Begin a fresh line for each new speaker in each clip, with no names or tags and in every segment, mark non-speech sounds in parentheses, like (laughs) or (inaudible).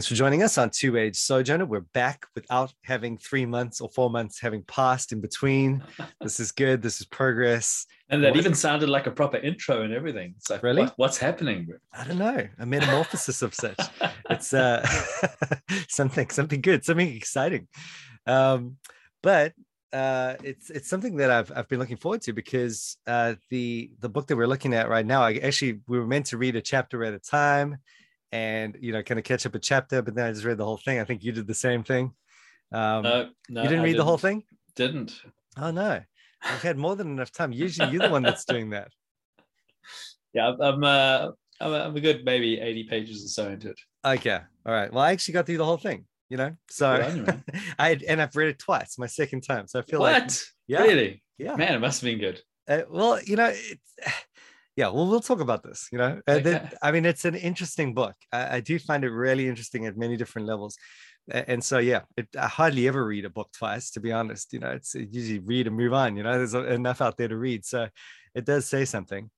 Thanks for joining us on Two Age Sojourner. We're back without having three months or four months having passed in between. (laughs) this is good. This is progress.
And that even sounded like a proper intro and everything. It's like,
really?
What, what's happening?
I don't know. A metamorphosis of such. It's uh, (laughs) something, something good, something exciting. Um, but uh, it's it's something that I've I've been looking forward to because uh, the the book that we're looking at right now, I actually we were meant to read a chapter at a time and you know kind of catch up a chapter but then i just read the whole thing. I think you did the same thing. Um no, no, you didn't I read didn't, the whole thing?
Didn't.
Oh no. I've had more than enough time. Usually you're the one that's doing that. (laughs)
Yeah i'm uh I'm a, I'm a good maybe 80 pages or so into it
okay. All right. Well i actually got through the whole thing you know? So you, (laughs) i and i've read it twice my second time. So i feel
what?
like
yeah. Really? Yeah. Man it must have been good.
Uh, well you know it's yeah well we'll talk about this you know? Uh, the, i mean it's an interesting book. I, I, do find it really interesting at many different levels. And so yeah it, i hardly ever read a book twice to be honest you know? It's usually read and move on you know? There's enough out there to read so it does say something.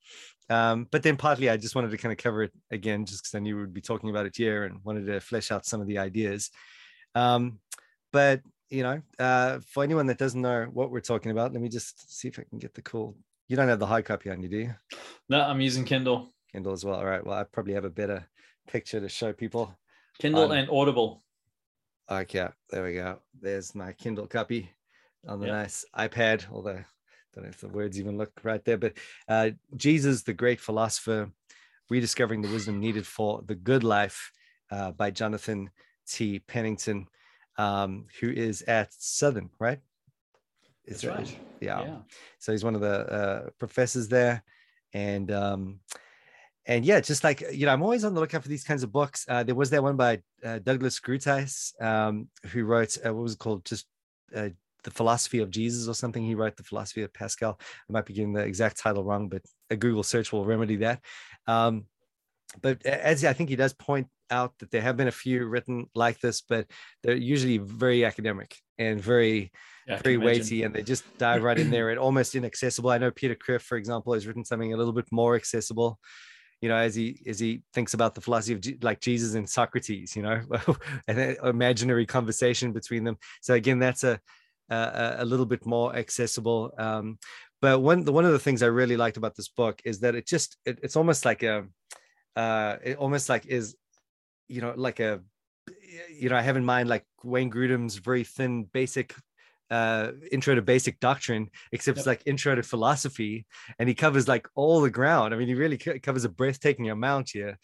Um, but then partly i just wanted to kind of cover it again just because i knew we would be talking about it here and wanted to flesh out some of the ideas. Um, but you know uh, for anyone that doesn't know what we're talking about let me just see if i can get the cool you don't have the hard copy on you, do you?
No, I'm using Kindle.
Kindle as well. All right. Well, I probably have a better picture to show people.
Kindle um, and Audible.
Okay, there we go. There's my Kindle copy on the yep. nice iPad, although I don't know if the words even look right there. But uh, Jesus, the great philosopher, rediscovering the wisdom needed for the good life uh, by Jonathan T. Pennington, um, who is at Southern, right?
That's right.
Yeah. yeah. So he's one of the uh, professors there, and um, and yeah, just like you know, I'm always on the lookout for these kinds of books. Uh, there was that one by uh, Douglas Groothuis, um, who wrote uh, what was it called just uh, the philosophy of Jesus or something. He wrote the philosophy of Pascal. I might be getting the exact title wrong, but a Google search will remedy that. Um, but as I think he does point out that there have been a few written like this, but they're usually very academic and very yeah, very weighty and they just dive right in there and almost inaccessible. I know Peter Kreeft, for example, has written something a little bit more accessible, you know, as he as he thinks about the philosophy of G- like Jesus and Socrates, you know, (laughs) an imaginary conversation between them. So again, that's a a, a little bit more accessible. Um, but one the one of the things I really liked about this book is that it just it, it's almost like a uh, it almost like is you know like a you know I have in mind like Wayne Grudem's very thin basic uh, intro to basic doctrine, except yep. it's like intro to philosophy, and he covers like all the ground. I mean, he really covers a breathtaking amount here,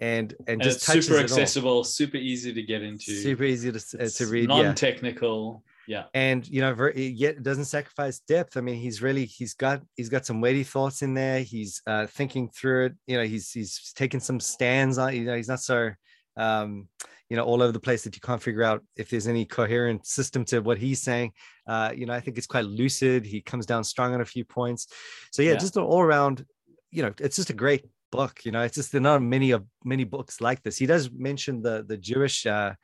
and and, and just
super accessible, super easy to get into,
super easy to uh, to read,
non-technical. Yeah.
and you know, very, yet it doesn't sacrifice depth. I mean, he's really he's got he's got some weighty thoughts in there. He's uh, thinking through it. You know, he's he's taking some stands on. You know, he's not so um, you know all over the place that you can't figure out if there's any coherent system to what he's saying uh, you know i think it's quite lucid he comes down strong on a few points so yeah, yeah. just an all around you know it's just a great book you know it's just there are not many of many books like this he does mention the the jewish uh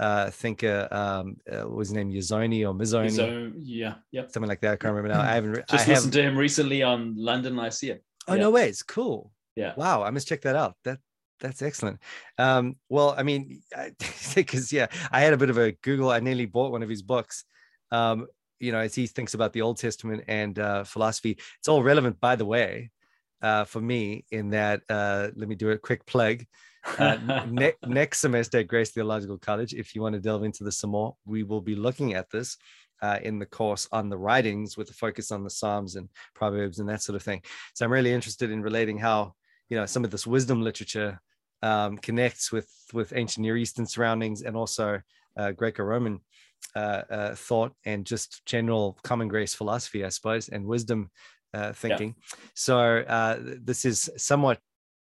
uh thinker um uh, was his name Yazoni or Mizoni
yeah yeah
something like that I can't remember now I haven't
just
I
listened to him recently on London Lyceum
oh yeah. no way it's cool
yeah
wow I must check that out that that's excellent. Um, well, I mean, (laughs) because yeah, I had a bit of a Google. I nearly bought one of his books. Um, you know, as he thinks about the Old Testament and uh, philosophy, it's all relevant, by the way, uh, for me. In that, uh, let me do a quick plug. Uh, (laughs) ne- next semester at Grace Theological College, if you want to delve into this some more, we will be looking at this. Uh, in the course on the writings with a focus on the Psalms and Proverbs and that sort of thing. So I'm really interested in relating how you know some of this wisdom literature um, connects with with ancient Near Eastern surroundings and also uh, Greco-Roman uh, uh, thought and just general common grace philosophy, I suppose, and wisdom uh, thinking. Yeah. So uh, this is somewhat,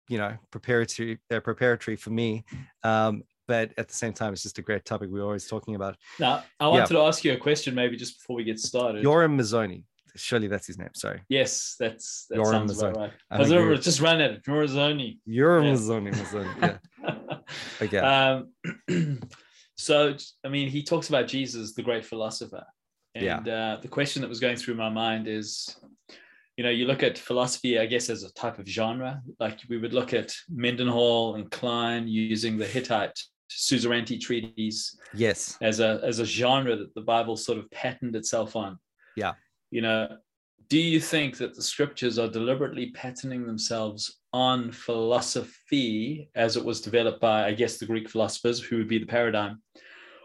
you know, preparatory uh, preparatory for me. Um, but at the same time, it's just a great topic we're always talking about.
Now, I wanted yeah. to ask you a question, maybe just before we get started.
Yoram mazzoni surely that's his name. Sorry.
Yes, that's that Yoram sounds about right. I was over, just run at it. Morazzoni.
You're yeah. Mazzoni, Mazzoni. Yeah. (laughs) okay.
Um, (clears throat) so I mean, he talks about Jesus, the great philosopher, and yeah. uh, the question that was going through my mind is, you know, you look at philosophy, I guess, as a type of genre. Like we would look at Mendenhall and Kline using the Hittite suzerainty treaties
yes.
as a as a genre that the bible sort of patterned itself on.
Yeah.
You know do you think that the scriptures are deliberately patterning themselves on philosophy as it was developed by i guess the greek philosophers who would be the paradigm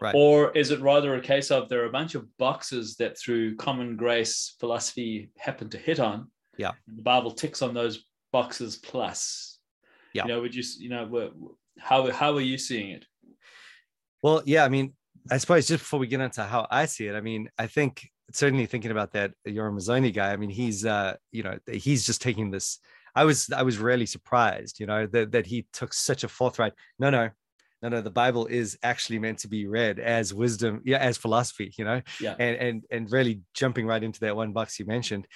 Right.
Or is it rather a case of there are a bunch of boxes that through common grace philosophy happen to hit on?
Yeah.
the Bible ticks on those boxes plus.
Yeah.
You know, would you, you know, how, how are you seeing it?
Well, yeah, I mean, I suppose just before we get into how I see it, I mean, I think certainly thinking about that Yoram Mazony guy, I mean, he's, uh, you know, he's just taking this. I was, I was really surprised, you know, that, that he took such a forthright, no, no, no no the bible is actually meant to be read as wisdom yeah as philosophy you know
yeah
and and and really jumping right into that one box you mentioned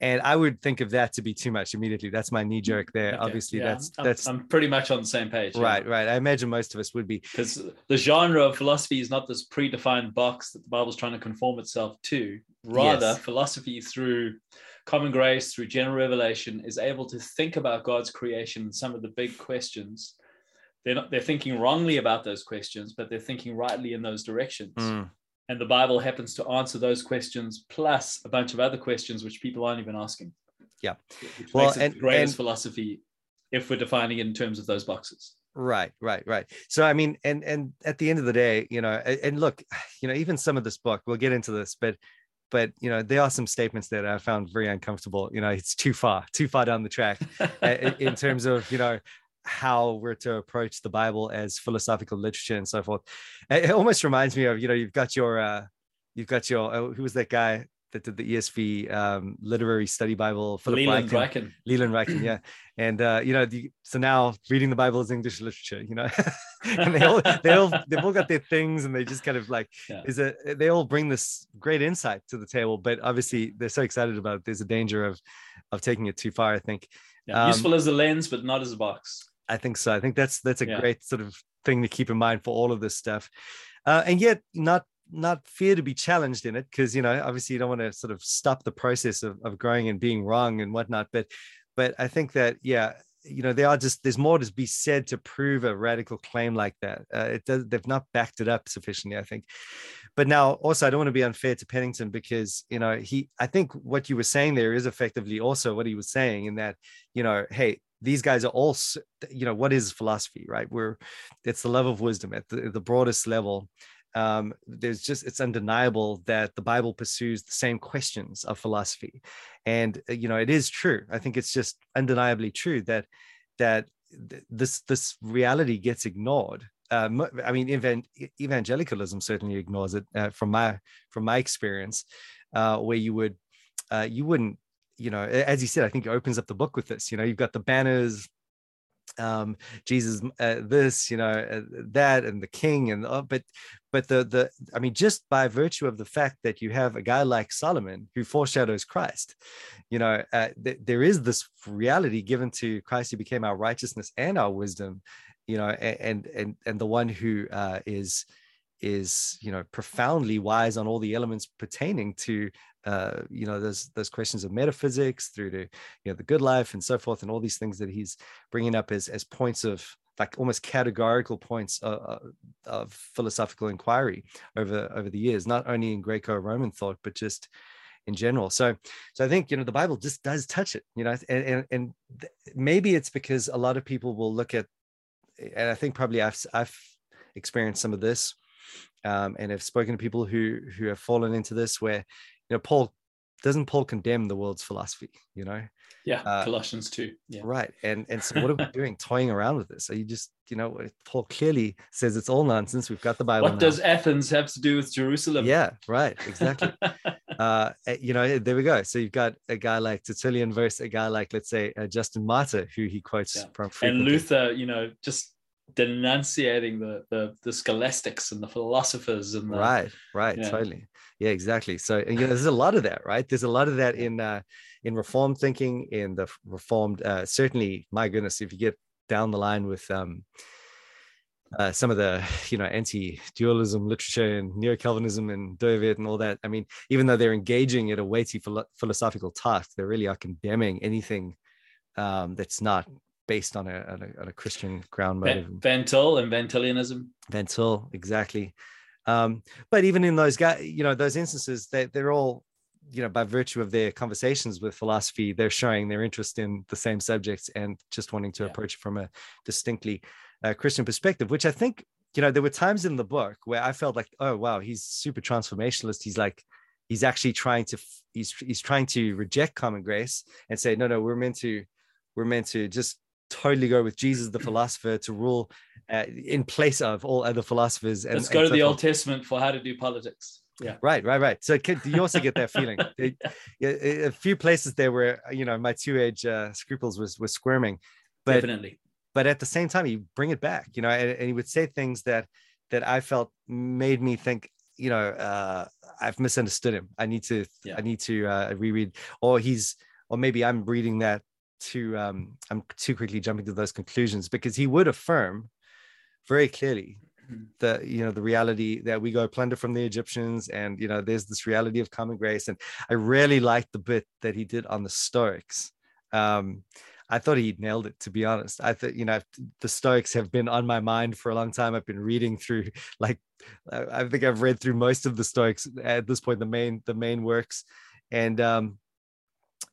and i would think of that to be too much immediately that's my knee jerk there okay. obviously yeah. that's
I'm,
that's
i'm pretty much on the same page
right yeah. right i imagine most of us would be
because the genre of philosophy is not this predefined box that the bible's trying to conform itself to rather yes. philosophy through common grace through general revelation is able to think about god's creation and some of the big questions they're not they're thinking wrongly about those questions but they're thinking rightly in those directions.
Mm.
and the bible happens to answer those questions plus a bunch of other questions which people aren't even asking.
Yeah.
Well and, the greatest and, philosophy if we're defining it in terms of those boxes.
Right right right. So i mean and and at the end of the day you know and look you know even some of this book we'll get into this but but you know there are some statements that i found very uncomfortable. You know it's too far too far down the track (laughs) in terms of you know how we're to approach the Bible as philosophical literature and so forth. It almost reminds me of, you know, you've got your, uh, you've got your, uh, who was that guy that did the ESV um, literary study Bible?
Philip Leland Ryken.
Leland Ryken, yeah. (clears throat) And, uh, you know, the, so now reading the Bible is English literature, you know, (laughs) and they all, they all, (laughs) they've all got their things and they just kind of like, yeah. is a, they all bring this great insight to the table, but obviously they're so excited about it. There's a danger of, of taking it too far, I think.
Yeah, um, useful as a lens, but not as a box.
I think so. I think that's that's a yeah. great sort of thing to keep in mind for all of this stuff, uh, and yet not not fear to be challenged in it because you know obviously you don't want to sort of stop the process of, of growing and being wrong and whatnot. But but I think that yeah you know there are just there's more to be said to prove a radical claim like that uh, it does they've not backed it up sufficiently i think but now also i don't want to be unfair to pennington because you know he i think what you were saying there is effectively also what he was saying in that you know hey these guys are all you know what is philosophy right? We're it's the love of wisdom at the, the broadest level. Um, there's just it's undeniable that the bible pursues the same questions of philosophy. And uh, you know it is true. I think it's just undeniably true that that this this reality gets ignored. Uh, i mean evan, evangelicalism certainly ignores it uh, from my from my experience uh, where you would uh, you wouldn't you know, as you said, I think it opens up the book with this. You know, you've got the banners, um, Jesus, uh, this, you know, uh, that, and the King, and uh, but, but the the, I mean, just by virtue of the fact that you have a guy like Solomon who foreshadows Christ, you know, uh, th- there is this reality given to Christ who became our righteousness and our wisdom, you know, and and and the one who uh, is is you know profoundly wise on all the elements pertaining to uh, you know those those questions of metaphysics through to you know the good life and so forth and all these things that he's bringing up as as points of like almost categorical points of, uh, uh, of philosophical inquiry over over the years not only in greco-roman thought but just in general. So so i think you know the bible just does touch it you know and and, and maybe it's because a lot of people will look at and i think probably i've i've experienced some of this um, and have spoken to people who who have fallen into this where you know, Paul doesn't Paul condemn the world's philosophy, you know?
Yeah, uh, Colossians 2. Yeah.
Right. And and so what are we (laughs) doing? Toying around with this? Are you just, you know, Paul clearly says it's all nonsense. We've got the Bible.
What
now.
does Athens have to do with Jerusalem?
Yeah, right. Exactly. (laughs) uh, eh, you know, there we go. So you've got a guy like Tertullian versus a guy like, let's say, uh, Justin Martyr, who he quotes yeah. from.
Frequently. And Luther, you know, just denunciating the, the the scholastics and the philosophers and the,
right right yeah. totally. Yeah exactly. So you know there's a lot of that right? There's a lot of that in uh in reformed thinking in the reformed uh certainly my goodness if you get down the line with um uh, some of the you know anti-dualism literature and neo-calvinism and Dooyeweerd and all that i mean even though they're engaging at a weighty philo- philosophical task they really are condemning anything um, that's not based on a, on a, on a Christian ground motive.
Van Til and Van Tilianism.
Van Til, exactly. Um, but even in those guys, you know, those instances, they, they're all, you know, by virtue of their conversations with philosophy, they're showing their interest in the same subjects and just wanting to yeah. approach it from a distinctly uh, Christian perspective, which I think, you know, there were times in the book where I felt like, oh wow, he's super transformationalist. He's like, he's actually trying to, he's he's trying to reject common grace and say, no, no, we're meant to, we're meant to just totally go with Jesus, the philosopher, to rule uh, in place of all other philosophers.
And, Let's go and to so the forth. Old Testament for how to do politics. Yeah.
Right, right, right. So you also get that feeling. (laughs) It, a few places there where you know my two age uh, scruples was was squirming, but
definitely.
But at the same time, you bring it back, you know, and, and he would say things that that I felt made me think, you know, uh, I've misunderstood him. I need to, yeah. I need to uh, reread, or he's, or maybe I'm reading that too um i'm too quickly jumping to those conclusions because he would affirm very clearly mm-hmm. the you know the reality that we go plunder from the egyptians and you know there's this reality of common grace. And i really liked the bit that he did on the stoics. Um i thought he nailed it to be honest. I thought you know the stoics have been on my mind for a long time. I've been reading through (laughs) like i think i've read through most of the stoics at this point the main the main works. And um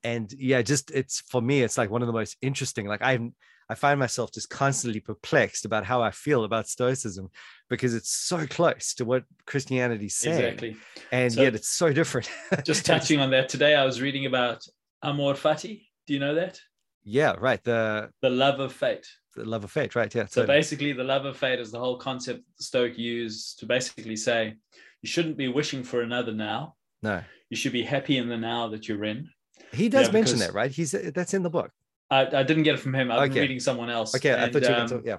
and yeah just it's for me it's like one of the most interesting like i'm i find myself just constantly perplexed about how i feel about stoicism because it's so close to what christianity's saying exactly. and so, yet it's so different. (laughs)
just touching on that today i was reading about amor fati. Do you know that?
Yeah right the
the love of fate.
the love of fate right yeah
so totally. basically the love of fate is the whole concept the stoic use to basically say you shouldn't be wishing for another now.
No.
You should be happy in the now that you're in
he does yeah, mention that, right? He's that's in the book.
I, I didn't get it from him. I'm okay. reading someone else.
Okay, and, I thought you um, to, yeah.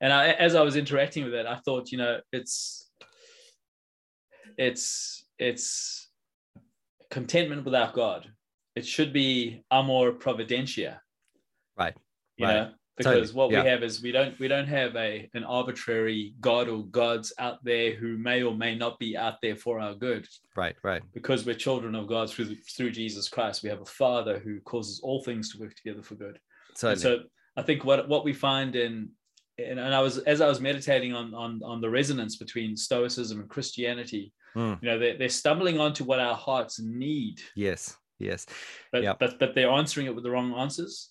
And I, as I was interacting with it, I thought, you know, it's it's it's contentment without God. It should be amor providentia.
Right.
You
right.
know, because totally. what yeah. we have is we don't we don't have a an arbitrary god or gods out there who may or may not be out there for our good
right right
because we're children of god through through jesus christ we have a father who causes all things to work together for good totally. so i think what what we find in and, and i was as i was meditating on on on the resonance between stoicism and christianity mm. you know they're, they're stumbling onto what our hearts need
yes yes
but but but they're answering it with the wrong answers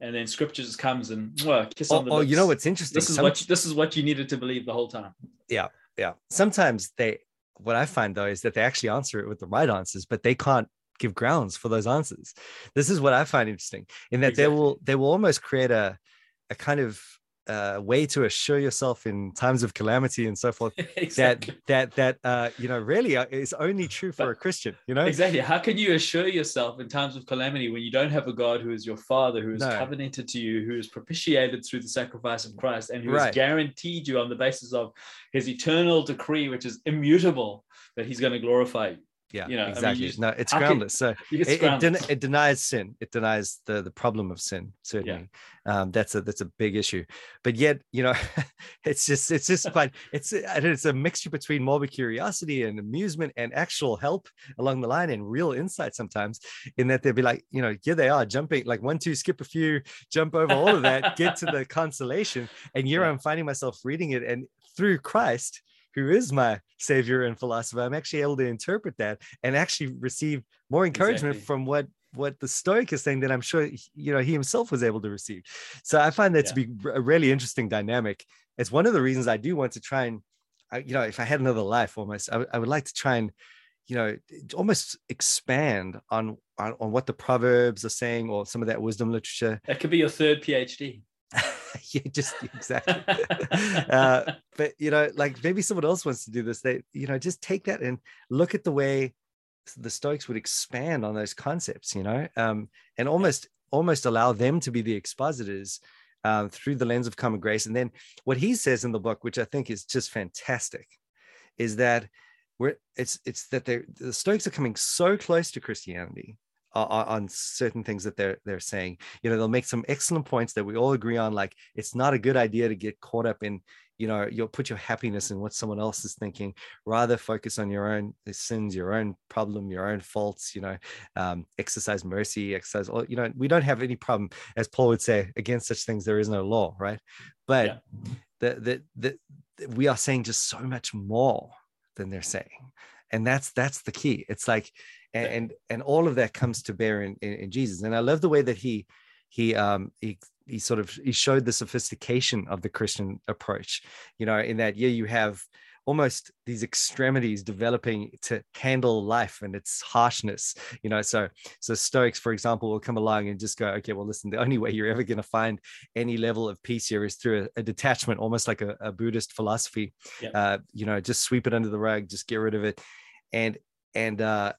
and then scripture just comes and well, kiss
oh,
on the
oh, you know what's interesting?
This is Some... what you, this is what you needed to believe the whole time.
Yeah, yeah. Sometimes they, what I find though is that they actually answer it with the right answers, but they can't give grounds for those answers. This is what I find interesting in that exactly. they will they will almost create a a kind of uh, way to assure yourself in times of calamity and so forth (laughs) exactly. that that that uh, you know really uh, is only true for but, a Christian. You know
exactly. How can you assure yourself in times of calamity when you don't have a God who is your Father, who is no. covenanted to you, who is propitiated through the sacrifice of Christ, and who right. has guaranteed you on the basis of His eternal decree, which is immutable, that He's going to glorify you
yeah you know exactly I mean, you, no it's groundless so it, it, den- it, denies sin. It denies the the problem of sin certainly. Yeah. um that's a that's a big issue. But yet you know (laughs) it's just it's just quite it's it's a mixture between morbid curiosity and amusement and actual help along the line and real insight sometimes in that they'll be like you know here they are jumping like one two skip a few jump over all of that get to the (laughs) consolation and here yeah. i'm finding myself reading it and through christ who is my savior and philosopher, I'm actually able to interpret that and actually receive more encouragement exactly. from what what the Stoic is saying that I'm sure you know he himself was able to receive. So I find that yeah. to be a really interesting dynamic. It's one of the reasons I do want to try and, you know, if I had another life, almost I would like to try and, you know, almost expand on, on on what the proverbs are saying or some of that wisdom literature.
That could be your third PhD. (laughs) (laughs)
yeah, just exactly. (laughs) uh, but you know, like maybe someone else wants to do this. They, you know, just take that and look at the way the Stoics would expand on those concepts. You know, um, and almost almost allow them to be the expositors um, through the lens of common grace. And then what he says in the book, which I think is just fantastic, is that we're it's it's that the Stoics are coming so close to Christianity on certain things that they're they're saying. You know they'll make some excellent points that we all agree on like it's not a good idea to get caught up in you know you'll put your happiness in what someone else is thinking. Rather focus on your own sins your own problem your own faults you know um, exercise mercy exercise all you know we don't have any problem as paul would say against such things there is no law right? But yeah. the, the the we are saying just so much more than they're saying. And that's that's the key. It's like and and, and all of that comes to bear in, in, in jesus and i love the way that he he um he he sort of he showed the sophistication of the Christian approach. You know, in that yeah, you have almost these extremities developing to handle life and its harshness you know so so stoics for example will come along and just go okay well listen the only way you're ever going to find any level of peace here is through a, a detachment almost like a, a buddhist philosophy yep. uh, you know just sweep it under the rug just get rid of it and and uh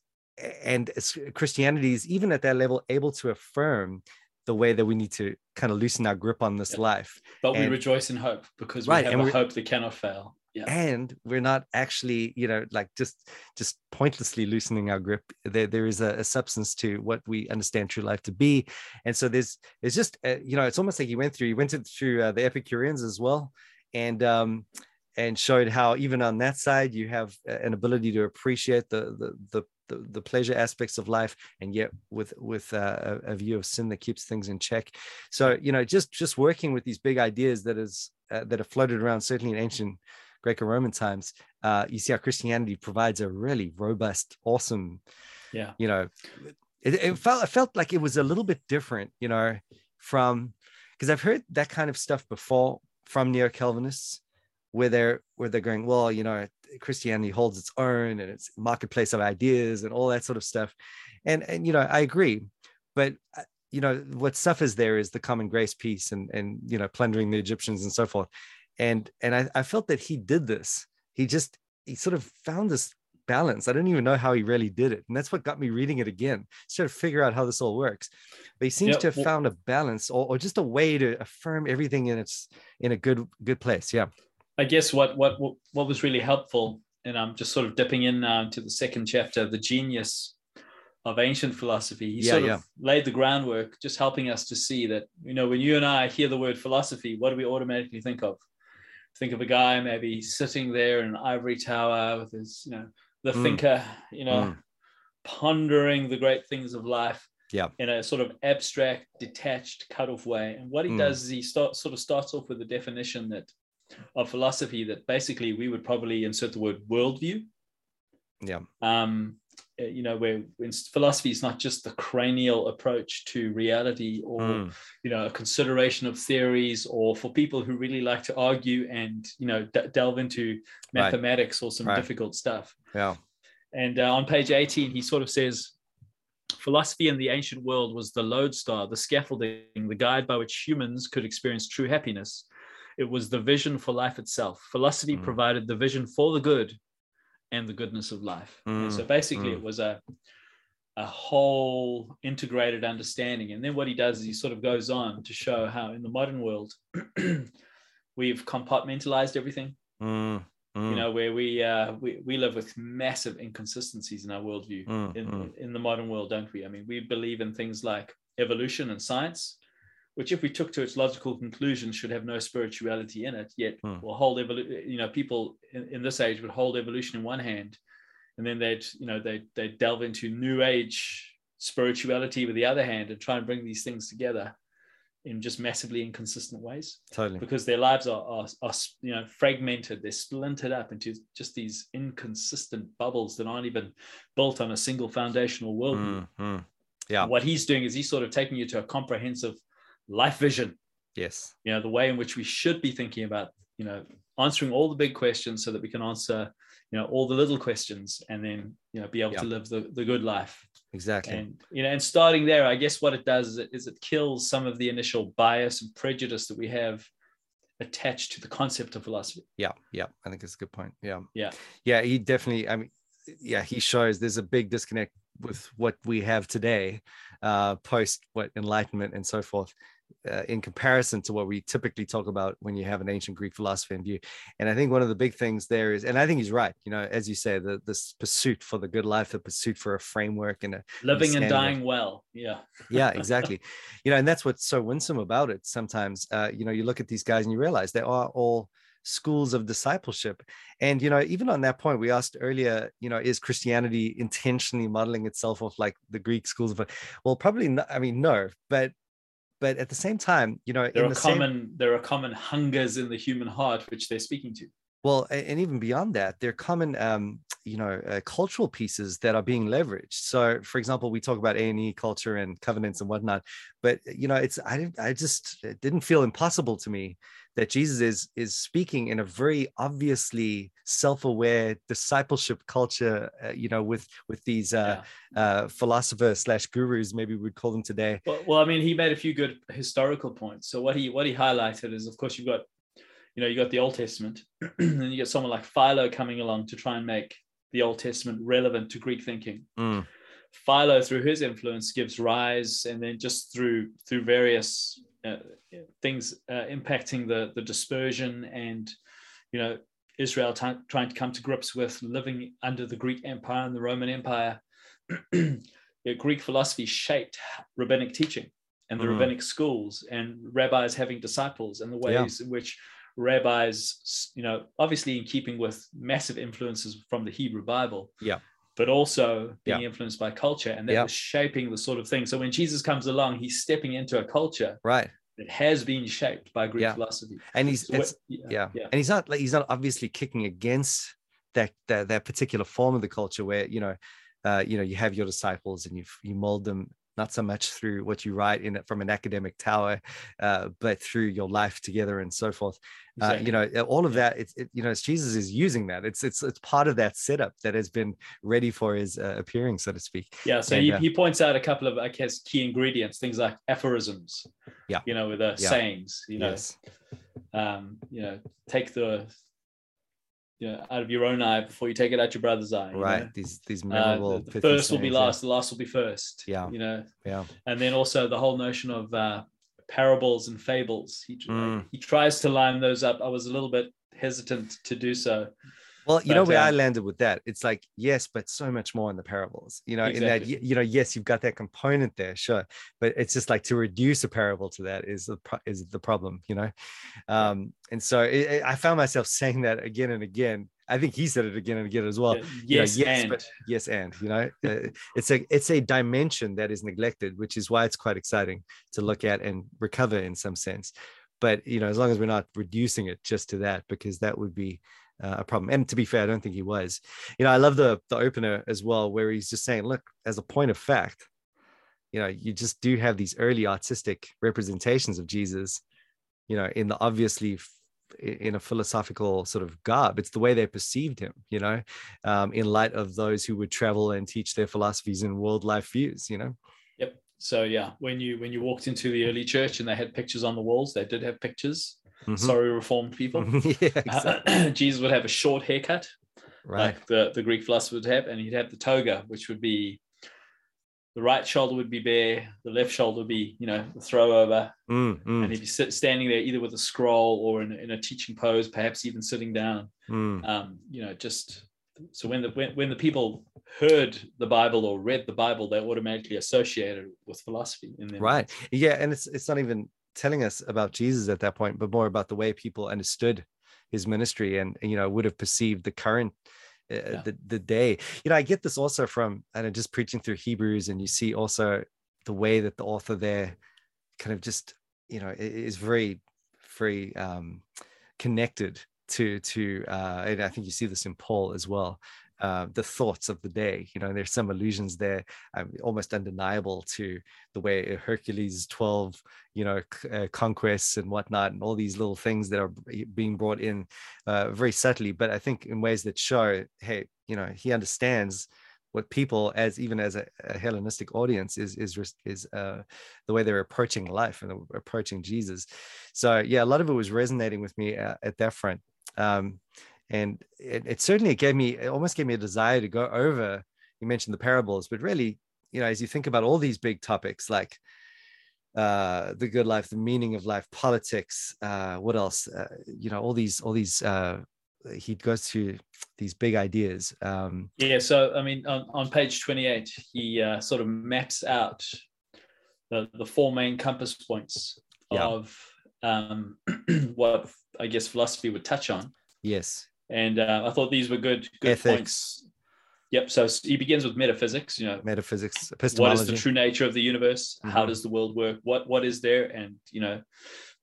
and christianity is even at that level able to affirm the way that we need to kind of loosen our grip on this yeah. life.
But and, we rejoice in hope because we right, have a hope that cannot fail.
Yeah. And we're not actually, you know, like just just pointlessly loosening our grip. There, there is a, a substance to what we understand true life to be, and so there's there's just uh, you know it's almost like you went through you went through uh, the Epicureans as well, and um, and showed how even on that side you have an ability to appreciate the the the the, the pleasure aspects of life and yet with with uh, a, a, view of sin that keeps things in check. So you know just just working with these big ideas that is uh, that have floated around certainly in ancient greco-roman times uh, you see how christianity provides a really robust awesome
yeah.
you know it, it felt it felt like it was a little bit different you know from because i've heard that kind of stuff before from neo-calvinists where they're where they're going well you know christianity holds its own and its marketplace of ideas and all that sort of stuff. And and you know i agree but uh, you know what suffers there is the common grace piece and and you know plundering the egyptians and so forth. And and i, I felt that he did this. He just he sort of found this balance. I don't even know how he really did it. And that's what got me reading it again trying to figure out how this all works. But he seems yeah, to have well, found a balance or, or just a way to affirm everything in its in a good good place. Yeah
I guess what what what was really helpful, and I'm just sort of dipping in now into the second chapter, the genius of ancient philosophy. He yeah, sort of laid the groundwork, just helping us to see that you know when you and I hear the word philosophy, what do we automatically think of? Think of a guy maybe sitting there in an ivory tower with his, you know, the mm. thinker, you know, mm. pondering the great things of life
yeah
in a sort of abstract detached cut off way and what he mm. does is he start, sort of starts off with a definition that of philosophy that basically we would probably insert the word worldview.
Yeah.
Um, eh, you know, where philosophy is not just the cranial approach to reality or, mm. you know, a consideration of theories or for people who really like to argue and, you know, d- delve into mathematics right. or some right. difficult stuff.
Yeah.
And uh, on page 18, he sort of says, philosophy in the ancient world was the lodestar, the scaffolding, the guide by which humans could experience true happiness it was the vision for life itself. Philosophy mm. provided the vision for the good and the goodness of life. Mm. so basically, mm. it was a a whole integrated understanding. And then what he does is he sort of goes on to show how in the modern world (clears throat) we've compartmentalized everything.
Mm. You
mm. know, where we, uh, we we live with massive inconsistencies in our worldview
mm,
in, in the modern world, don't we? I mean, we believe in things like evolution and science, which if we took to its logical conclusion should have no spirituality in it yet hmm. will hold evolu- you know people in, in, this age would hold evolution in one hand and then they'd you know they they delve into new age spirituality with the other hand and try and bring these things together in just massively inconsistent ways
totally
because their lives are, are, are you know fragmented they're splintered up into just these inconsistent bubbles that aren't even built on a single foundational worldview
mm-hmm. yeah
what he's doing is he's sort of taking you to a comprehensive life vision.
Yes.
You know, the way in which we should be thinking about, you know, answering all the big questions so that we can answer, you know, all the little questions and then, you know, be able to live the, the good life.
Exactly.
And, you know, and starting there, I guess what it does is it, is it kills some of the initial bias and prejudice that we have attached to the concept of philosophy.
Yeah. Yeah. I think it's a good point. Yeah.
Yeah.
Yeah. He definitely, I mean, yeah, he shows there's a big disconnect with what we have today, uh, post what enlightenment and so forth uh, in comparison to what we typically talk about when you have an ancient Greek philosophy in view. And I think one of the big things there is, and I think he's right, you know, as you say, the this pursuit for the good life, the pursuit for a framework and a
living and dying well. Yeah.
yeah, (laughs) exactly. you know, and that's what's so winsome about it. Sometimes, uh, you know, you look at these guys and you realize they are all schools of discipleship. And, you know, even on that point, we asked earlier, you know, is Christianity intentionally modeling itself off like the Greek schools of, well, probably not. I mean, no, but but at the same time, you know,
there are
the
common
same,
there are common hungers in the human heart which they're speaking to.
well, and even beyond that, there are common, um, you know, uh, cultural pieces that are being leveraged. So, for example, we talk about A and E culture and covenants and whatnot, but you know, it's I didn't, I just it didn't feel impossible to me that Jesus is is speaking in a very obviously self-aware discipleship culture, uh, you know, with with these uh, uh, philosophers slash gurus, maybe we'd call them today.
Well, well, I mean, he made a few good historical points. So what he what he highlighted is, of course, you've got, you know, you got the Old Testament, (clears throat) and you get someone like Philo coming along to try and make the Old Testament relevant to Greek thinking.
Mm,
Philo, through his influence, gives rise, and then just through through various uh, things uh, impacting the the dispersion and, you know, Israel t- trying to come to grips with living under the Greek Empire and the Roman Empire. (clears throat) Yeah, Greek philosophy shaped rabbinic teaching and the
Mm.
rabbinic schools and rabbis having disciples and the ways in which rabbis, you know, obviously in keeping with massive influences from the Hebrew Bible.
Yeah.
But also being
Yeah.
influenced by culture, and that
Yeah.
was shaping the sort of thing. So when Jesus comes along, he's stepping into a culture
right.
that has been shaped by Greek
Yeah.
philosophy.
And he's
So
it's,
what- yeah,
yeah.
yeah.
and he's not like he's not obviously kicking against that that, that particular form of the culture where you know uh, you know you have your disciples and you you mold them not so much through what you write in it from an academic tower uh, but through your life together and so forth uh, you know all of that it's it, you know jesus is using that it's it's it's part of that setup that has been ready for his uh, appearing so to speak
Yeah, so
And,
he,
uh,
he points out a couple of, I guess, key ingredients, things like aphorisms.
Yeah.
You know, with the
Yeah.
sayings, you know,
yes
um, you know, take the, you know, out of your own eye before you take it out your brother's eye. you
right
know.
these these
Uh, the, the first will be
sayings, yeah.
last, the last will be first.
Yeah.
You know,
yeah
and then also the whole notion of uh, parables and fables. He,
Mm.
he tries to line those up. I was a little bit hesitant to do so.
Well, you know
But,
where I
um,
landed with that. It's like yes, but so much more in the parables. You know, in that you know, yes, you've got that component there, sure, but it's just like to reduce a parable to that is the pro- is the problem. You know, um, and so it, it- I found myself saying that again and again. I think he said it again and again as well.
Yeah,
you know,
yes,
yes,
and
but yes, and you know, uh, (laughs) it's a it's a dimension that is neglected, which is why it's quite exciting to look at and recover in some sense. But you know, as long as we're not reducing it just to that, because that would be uh, a problem. And to be fair, I don't think he was. You know, I love the the opener as well, where he's just saying, "Look, as a point of fact, you know, you just do have these early artistic representations of Jesus, you know, in the obviously." in a philosophical sort of garb it's the way they perceived him you know um, in light of those who would travel and teach their philosophies and world life views you know
Yep. So yeah, when you when you walked into the early church and they had pictures on the walls, they did have pictures.
Mhm.
Sorry, reformed people. (laughs) (laughs)
yeah exactly. (clears throat)
Jesus would have a short haircut,
right
like the, the Greek philosopher would have, and he'd have the toga, which would be the right shoulder would be bare, the left shoulder would be, you know, the throw over,
Mm, mm,
and he'd be sit, standing there either with a scroll or in, in a teaching pose, perhaps even sitting down.
mm.
Um, you know, just so when the when, when the people heard the Bible or read the Bible, they automatically associated it with philosophy in
right yeah and it's it's not even telling us about jesus at that point but more about the way people understood his ministry and you know would have perceived the current uh,
Yeah.
the, the day you know i get this also from and just preaching through hebrews and you see also the way that the author there kind of just you know is very very um connected to to uh and i think you see this in paul as well uh, the thoughts of the day you know there's some allusions there um, almost undeniable to the way hercules 12 you know uh, conquests and whatnot and all these little things that are being brought in uh, very subtly but i think in ways that show hey you know he understands what people as even as a, a hellenistic audience is is is uh, the way they're approaching life and approaching jesus. So yeah a lot of it was resonating with me uh, at that front. Um, and it, it certainly gave me it almost gave me a desire to go over you mentioned the parables but really you know as you think about all these big topics like uh the good life the meaning of life politics uh what else uh, you know all these all these uh he goes to these big ideas um
Yeah, so I mean, on, on page 28, he uh, sort of maps out the, the four main compass points
Yeah.
of um, (clears throat) what I guess philosophy would touch on.
Yes.
And uh, I thought these were good, good
Ethics.
points. Yep. So he begins with metaphysics. You know,
Metaphysics, epistemology.
What is the true nature of the universe? How
Mhm.
does the world work? What what is there? And you know,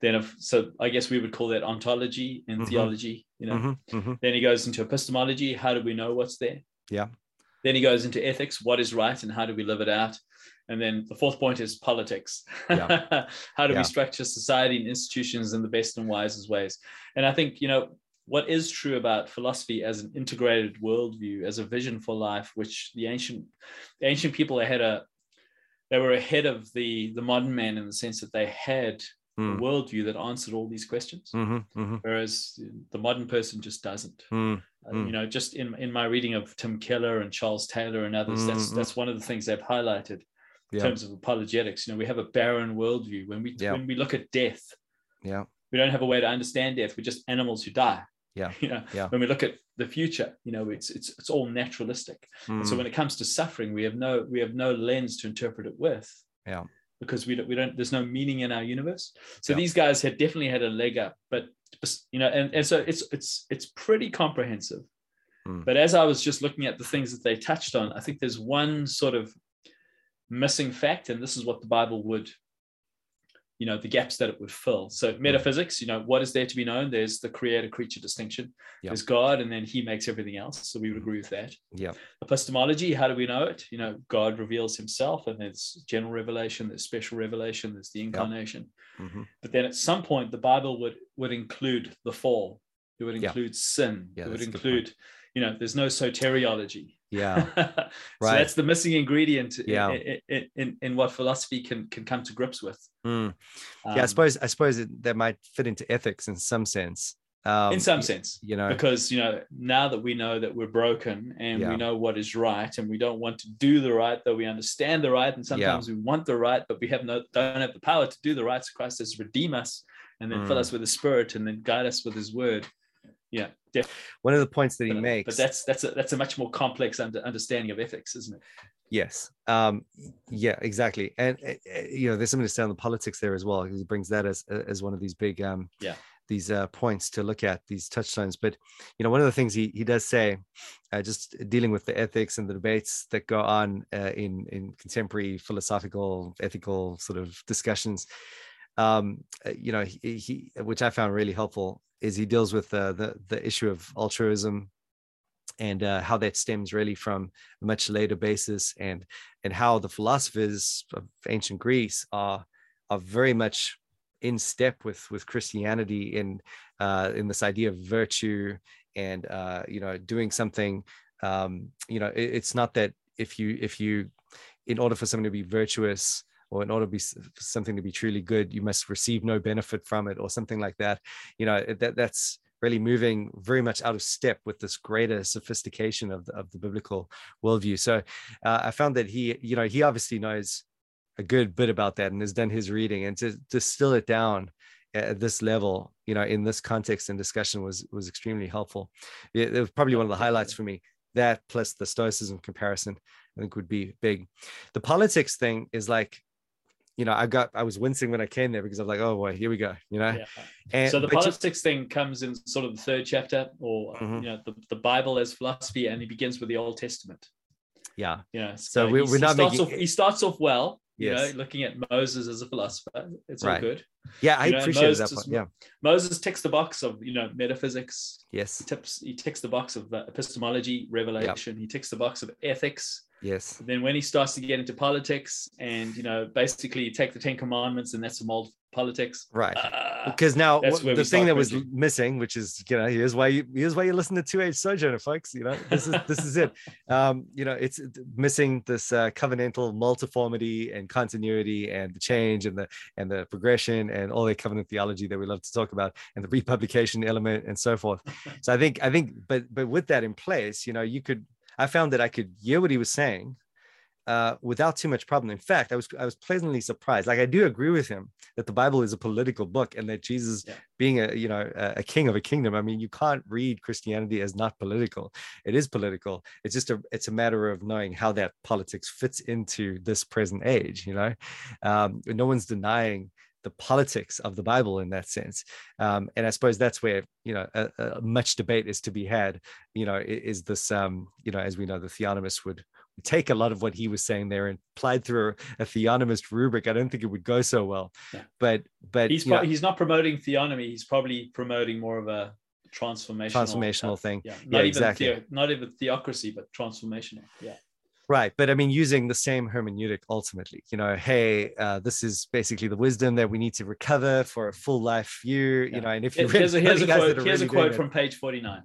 then if, so I guess we would call that ontology in
Mhm.
theology. You know,
Mhm, mhm.
then he goes into epistemology. How do we know what's there?
Yeah.
Then he goes into ethics. What is right and how do we live it out? And then the fourth point is politics. (laughs) how do
Yeah.
we structure society and institutions in the best and wisest ways? And I think, you know, what is true about philosophy as an integrated worldview, as a vision for life, which the ancient the ancient people had a they were ahead of the the modern man in the sense that they had
Mm.
a worldview that answered all these questions,
Mhm, mhm,
whereas the modern person just doesn't.
mm.
Uh,
Mm.
You know, just in in my reading of Tim Keller and Charles Taylor and others, that's
Mm, mm.
that's one of the things they've highlighted in
Yeah.
terms of apologetics. You know, we have a barren worldview. When we
Yeah.
when we look at death,
Yeah.
we don't have a way to understand death. We're just animals who die.
Yeah. (laughs)
You know,
Yeah.
when we look at the future, you know, it's it's it's all naturalistic. And so
Mm.
when it comes to suffering, we have no we have no lens to interpret it with.
Yeah.
Because we don't we don't there's no meaning in our universe. So
Yeah.
these guys had definitely had a leg up, but you know, and, and so it's it's it's pretty comprehensive.
Mm.
But as I was just looking at the things that they touched on, I think there's one sort of missing fact, and this is what the Bible would, you know, the gaps that it would fill. So metaphysics, you know, what is there to be known? There's the creator creature distinction.
Yeah.
There's God, and then He makes everything else. So we would agree with that.
Yeah.
Epistemology, how do we know it? You know, God reveals Himself, and there's general revelation, there's special revelation, there's the incarnation.
Mhm.
But then at some point, the Bible would would include the fall. It would include sin.
Yeah,
it would
that's a good
include, you know, there's no soteriology.
Yeah. (laughs)
so
Right.
that's the missing ingredient in-
Yeah.
in, in, in, in what philosophy can can come to grips with.
Mm. yeah. I
Um,
suppose I suppose it, that might fit into ethics in some sense. Um,
in some sense.
you know.
Because you know, now that we know that we're broken and
Yeah.
we know what is right, and we don't want to do the right, though we understand the right, and sometimes we want the right, but we have no don't have the power to do the right. So Christ says, redeem us and then fill
Mm.
us with the Spirit and then guide us with His Word. Yeah, definitely.
One of the points that he
But,
makes.
but that's that's a that's a much more complex under, understanding of ethics, isn't it?
Yes. Um, yeah, exactly. And uh, uh, you know, there's something to say on the politics there as well, because he brings that as as one of these big um
Yeah.
these uh, points to look at these touchstones. But you know, one of the things he he does say, uh, just dealing with the ethics and the debates that go on uh, in in contemporary philosophical ethical sort of discussions. Um, uh, you know, he, he which I found really helpful is he deals with uh, the the issue of altruism and uh, how that stems really from a much later basis and and how the philosophers of ancient Greece are are very much in step with with Christianity in uh, in this idea of virtue and uh, you know doing something um, you know it- it's not that if you if you in order for someone to be virtuous or in order to be something to be truly good you must receive no benefit from it or something like that. You know that that's really moving very much out of step with this greater sophistication of the, of the biblical worldview. So uh, i found that he you know he obviously knows a good bit about that and has done his reading and to distill it down at this level you know in this context and discussion was was extremely helpful. It, it was probably one of the highlights for me. That plus the stoicism comparison i think would be big. The politics thing is like you know i got i was wincing when i came there because i'm like oh boy here we go you know
Yeah.
and
so the politics thing comes in sort of the third chapter, or
Mhm.
you know, the, the Bible as philosophy, and he begins with the Old Testament.
yeah
You know,
So we, we're
he
not making-
off, he starts off well. You know, looking at Moses as a philosopher, it's all good.
yeah i
You know,
appreciated that
Moses-
part yeah
Moses ticks the box of you know metaphysics.
yes
He tips he ticks the box of uh, epistemology, revelation. He ticks the box of ethics.
Yes.
Then when he starts to get into politics, and you know, basically you take the Ten Commandments, and that's some old politics.
right.
Ah,
because now the thing that was missing which is you know here's why you here's why you listen to Two Age Sojourner folks you know this is this is it. (laughs) Um you know it's missing this uh, covenantal multiformity and continuity and the change and the and the progression and all the covenant theology that we love to talk about and the republication element and so forth. (laughs) So i think i think but but with that in place you know you could i found that i could hear what he was saying uh, without too much problem. In fact, I was I was pleasantly surprised. Like I do agree with him that the Bible is a political book, and that Jesus,
Yeah.
being a you know a, a king of a kingdom, I mean, you can't read Christianity as not political. It is political. It's just a it's a matter of knowing how that politics fits into this present age. You know, um, no one's denying the politics of the Bible in that sense. Um, and I suppose that's where you know a, a much debate is to be had. You know, is this um, you know as we know the theonomists would take a lot of what he was saying there and applied through a, theonomist rubric. I don't think it would go so well. Yeah. But but
he's pro- he's not promoting theonomy. He's probably promoting more of a transformational
transformational thing.
Yeah,
not
yeah,
even exactly.
Theo- not even theocracy, but transformational. Yeah.
Right, but I mean, using the same hermeneutic ultimately, you know, hey, uh, this is basically the wisdom that we need to recover for a full life view, yeah. you know. And if you
here's, a, here's a quote, here's a quote from page forty nine.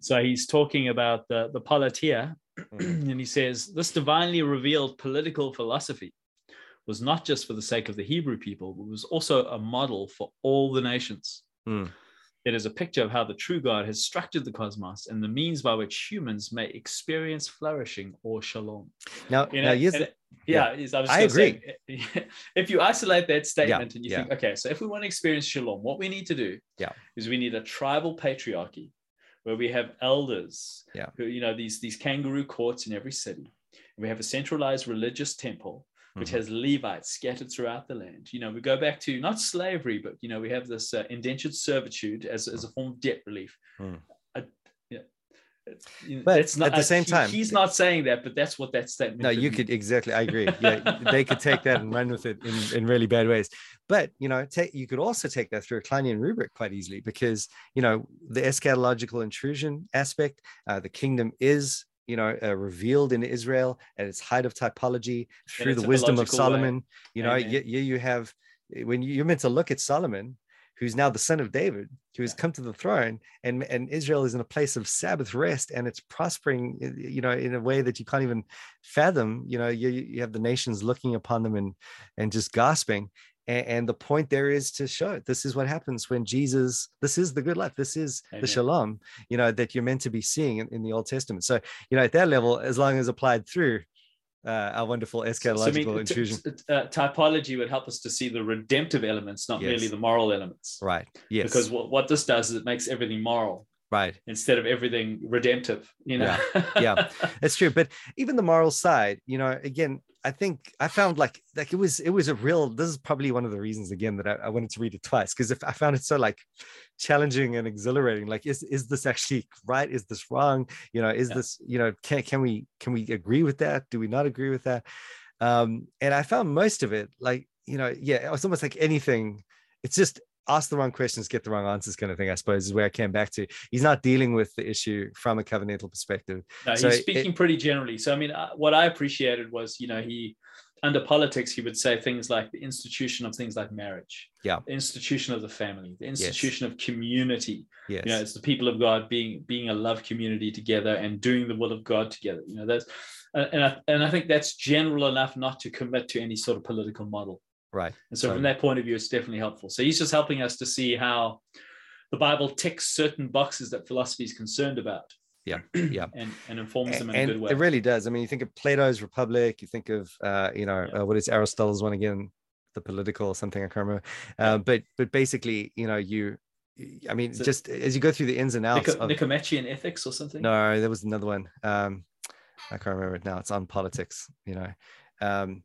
So he's talking about the the politeia, mm-hmm. (clears throat) and he says this divinely revealed political philosophy was not just for the sake of the Hebrew people, but was also a model for all the nations. Mm. It is a picture of how the true God has structured the cosmos and the means by which humans may experience flourishing or shalom.
Now, you know, now
yeah, yeah, I, was
I agree. (laughs)
If you isolate that statement yeah, and you yeah. think, okay, so if we want to experience shalom, what we need to do
yeah.
is we need a tribal patriarchy where we have elders,
yeah.
who, you know, these, these kangaroo courts in every city. We have a centralized religious temple which mm-hmm. has Levites scattered throughout the land. You know, we go back to not slavery, but you know, we have this uh, indentured servitude as, as a form of debt relief. Mm. Uh, yeah.
But it's not, at the same
he,
time,
he's not saying that, but that's what that statement.
No, you could exactly. I agree. Yeah, (laughs) they could take that and run with it in, in really bad ways. But you know, take you could also take that through a Klinean rubric quite easily because you know the eschatological intrusion aspect. Uh, the kingdom is you know, uh, revealed in Israel at its height of typology through the wisdom of Solomon. Way. You know, you, you have when you're meant to look at Solomon, who's now the son of David, who has come to the throne, and and Israel is in a place of Sabbath rest, and it's prospering, you know, in a way that you can't even fathom. You know, you, you have the nations looking upon them and and just gasping, and, and, the point there is to show this is what happens when Jesus, this is the good life. This is Amen. the shalom, you know, that you're meant to be seeing in, in, the Old Testament. So, you know, at that level, as long as applied through uh, our wonderful eschatological so, I mean, intrusion. T-
t- uh, typology would help us to see the redemptive elements, not yes. merely the moral elements.
Right. Yes.
Because what, what this does is it makes everything moral
right
instead of everything redemptive you know
yeah, (laughs) yeah it's true but even the moral side you know again I think I found like like it was it was a real. This is probably one of the reasons again that I, I wanted to read it twice because if I found it so like challenging and exhilarating. Like, is is this actually right? Is this wrong? You know, is yeah. this you know can can we can we agree with that? Do we not agree with that? Um, and I found most of it like you know yeah, it's almost like anything. It's just ask the wrong questions, get the wrong answers, kind of thing. I suppose is where I came back to. He's not dealing with the issue from a covenantal perspective.
No, so he's speaking it, pretty generally. So I mean, uh, what I appreciated was, you know, he under politics he would say things like the institution of things like marriage,
yeah,
the institution of the family, the institution yes. of community.
Yes.
You know, it's the people of God being being a love community together and doing the will of God together. You know, that's and I, and I think that's general enough not to commit to any sort of political model.
Right.
And so, from that point of view, it's definitely helpful. So, he's just helping us to see how the Bible ticks certain boxes that philosophy is concerned about.
Yeah, (clears throat) yeah,
and, and informs them in
and
a good way.
It really does. I mean, you think of Plato's Republic. You think of, uh, you know, yeah. uh, what is Aristotle's one again? The political or something I can't remember. Uh, but but basically, you know, you I mean, just as you go through the ins and outs
Nico, of Nicomachean ethics or something.
No, there was another one. Um, I can't remember it now. It's on politics, you know. Um,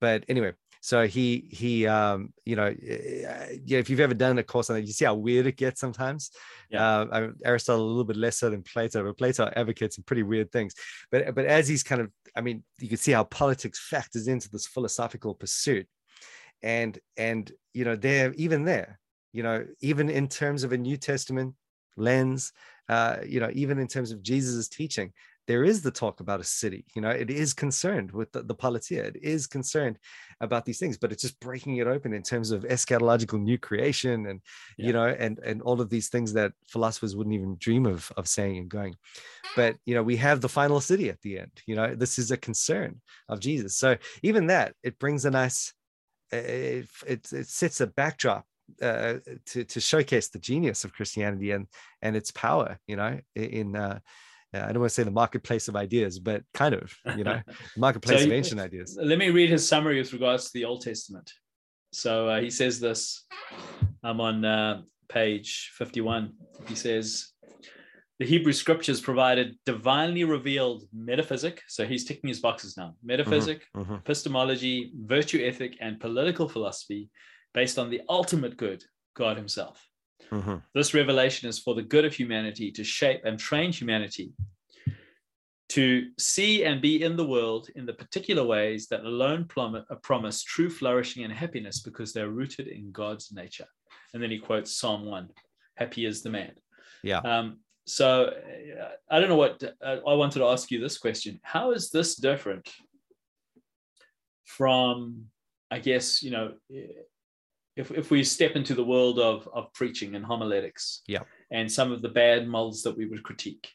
but anyway, so he he um you know yeah if you've ever done a course on it you see how weird it gets sometimes. Yeah. Uh, aristotle a little bit less so than plato but plato advocates some pretty weird things. But but as he's kind of i mean you can see how politics factors into this philosophical pursuit. And and you know there even there you know even in terms of a new testament lens uh you know even in terms of jesus's teaching there is the talk about a city you know it is concerned with the, the politeia it is concerned about these things but it's just breaking it open in terms of eschatological new creation and yeah. you know and and all of these things that philosophers wouldn't even dream of of saying and going but you know we have the final city at the end you know this is a concern of jesus so even that it brings a nice it, it, it sets a backdrop uh, to to showcase the genius of Christianity and and its power, you know, in uh, I don't want to say the marketplace of ideas, but kind of, you know, (laughs) marketplace so, of ancient ideas. (laughs)
Let me read his summary with regards to the Old Testament. So uh, he says this. I'm on uh, page 51. He says, the Hebrew scriptures provided divinely revealed metaphysic. So he's ticking his boxes now metaphysic, mm-hmm, mm-hmm. epistemology, virtue ethic, and political philosophy based on the ultimate good, God Himself.
Mm-hmm.
This revelation is for the good of humanity to shape and train humanity to see and be in the world in the particular ways that alone promise true flourishing and happiness because they're rooted in God's nature. And then he quotes Psalm 1 Happy is the man.
Yeah.
Um, so uh, I don't know what uh, I wanted to ask you this question. How is this different from, I guess, you know, if, if we step into the world of, of preaching and homiletics
yeah.
and some of the bad molds that we would critique?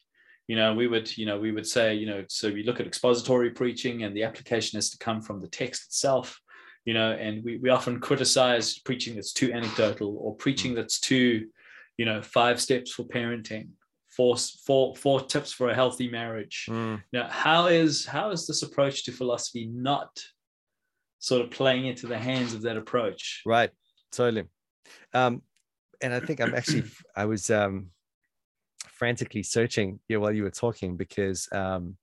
you know we would you know we would say you know so we look at expository preaching and the application has to come from the text itself you know and we, we often criticize preaching that's too anecdotal or preaching that's too you know five steps for parenting four four four tips for a healthy marriage
mm.
now how is how is this approach to philosophy not sort of playing into the hands of that approach
right totally. Um and i think i'm actually (clears throat) i was um frantically searching you know, while you were talking because um